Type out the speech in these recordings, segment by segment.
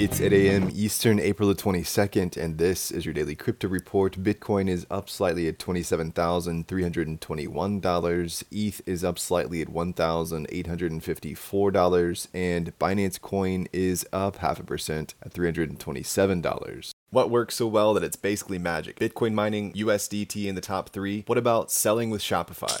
It's 8 a.m. Eastern, April the 22nd, and this is your daily crypto report. Bitcoin is up slightly at $27,321. ETH is up slightly at $1,854. And Binance Coin is up half a percent at $327. What works so well that it's basically magic? Bitcoin mining, USDT in the top three. What about selling with Shopify?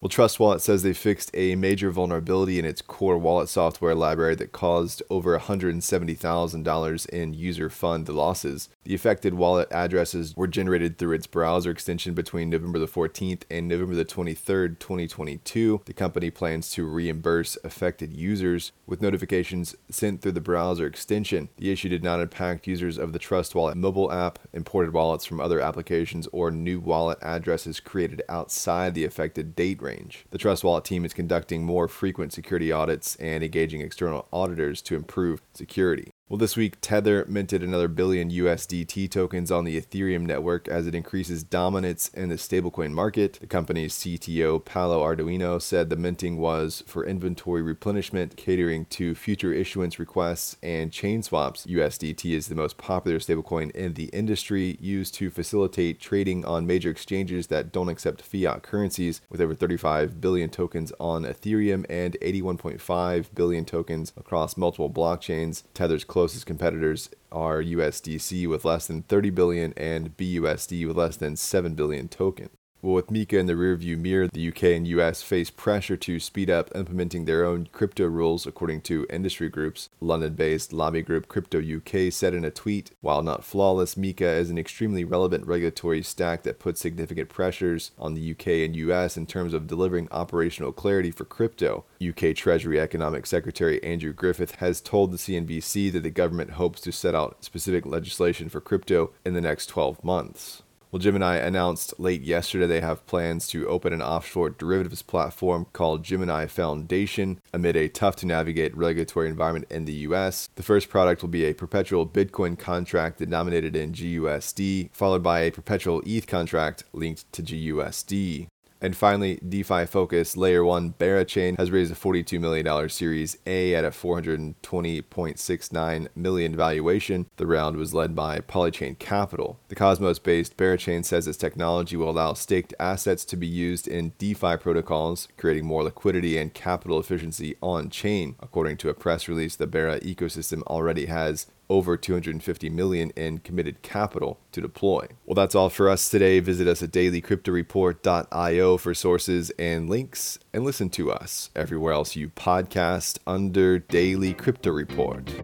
Well, Trust Wallet says they fixed a major vulnerability in its core wallet software library that caused over $170,000 in user fund losses. The affected wallet addresses were generated through its browser extension between November the 14th and November the 23rd, 2022. The company plans to reimburse affected users with notifications sent through the browser extension. The issue did not impact users of the Trust Wallet mobile app, imported wallets from other applications, or new wallet addresses created outside the affected date range. The Trust Wallet team is conducting more frequent security audits and engaging external auditors to improve security. Well, this week, Tether minted another billion USDT tokens on the Ethereum network as it increases dominance in the stablecoin market. The company's CTO, Paolo Ardoino, said the minting was for inventory replenishment, catering to future issuance requests and chain swaps. USDT is the most popular stablecoin in the industry, used to facilitate trading on major exchanges that don't accept fiat currencies, with over 35 billion tokens on Ethereum and 81.5 billion tokens across multiple blockchains. Tether's closest competitors are USDC with less than 30 billion and BUSD with less than 7 billion tokens. Well, with MiCA in the rearview mirror, the UK and US face pressure to speed up implementing their own crypto rules, according to industry groups. London based lobby group Crypto UK said in a tweet While not flawless, MiCA is an extremely relevant regulatory stack that puts significant pressures on the UK and US in terms of delivering operational clarity for crypto. UK Treasury Economic Secretary Andrew Griffith has told the CNBC that the government hopes to set out specific legislation for crypto in the next 12 months. Well, Gemini announced late yesterday they have plans to open an offshore derivatives platform called Gemini Foundation amid a tough to navigate regulatory environment in the US. The first product will be a perpetual Bitcoin contract denominated in GUSD, followed by a perpetual ETH contract linked to GUSD. And finally, DeFi Focus Layer 1 Berachain has raised a $42 million Series A at a 420.69 million valuation. The round was led by Polychain Capital. The Cosmos-based Berachain says its technology will allow staked assets to be used in DeFi protocols, creating more liquidity and capital efficiency on chain. According to a press release, the Bera ecosystem already has over 250 million in committed capital to deploy. Well, that's all for us today. Visit us at dailycryptoreport.io for sources and links and listen to us everywhere else you podcast under Daily Crypto Report.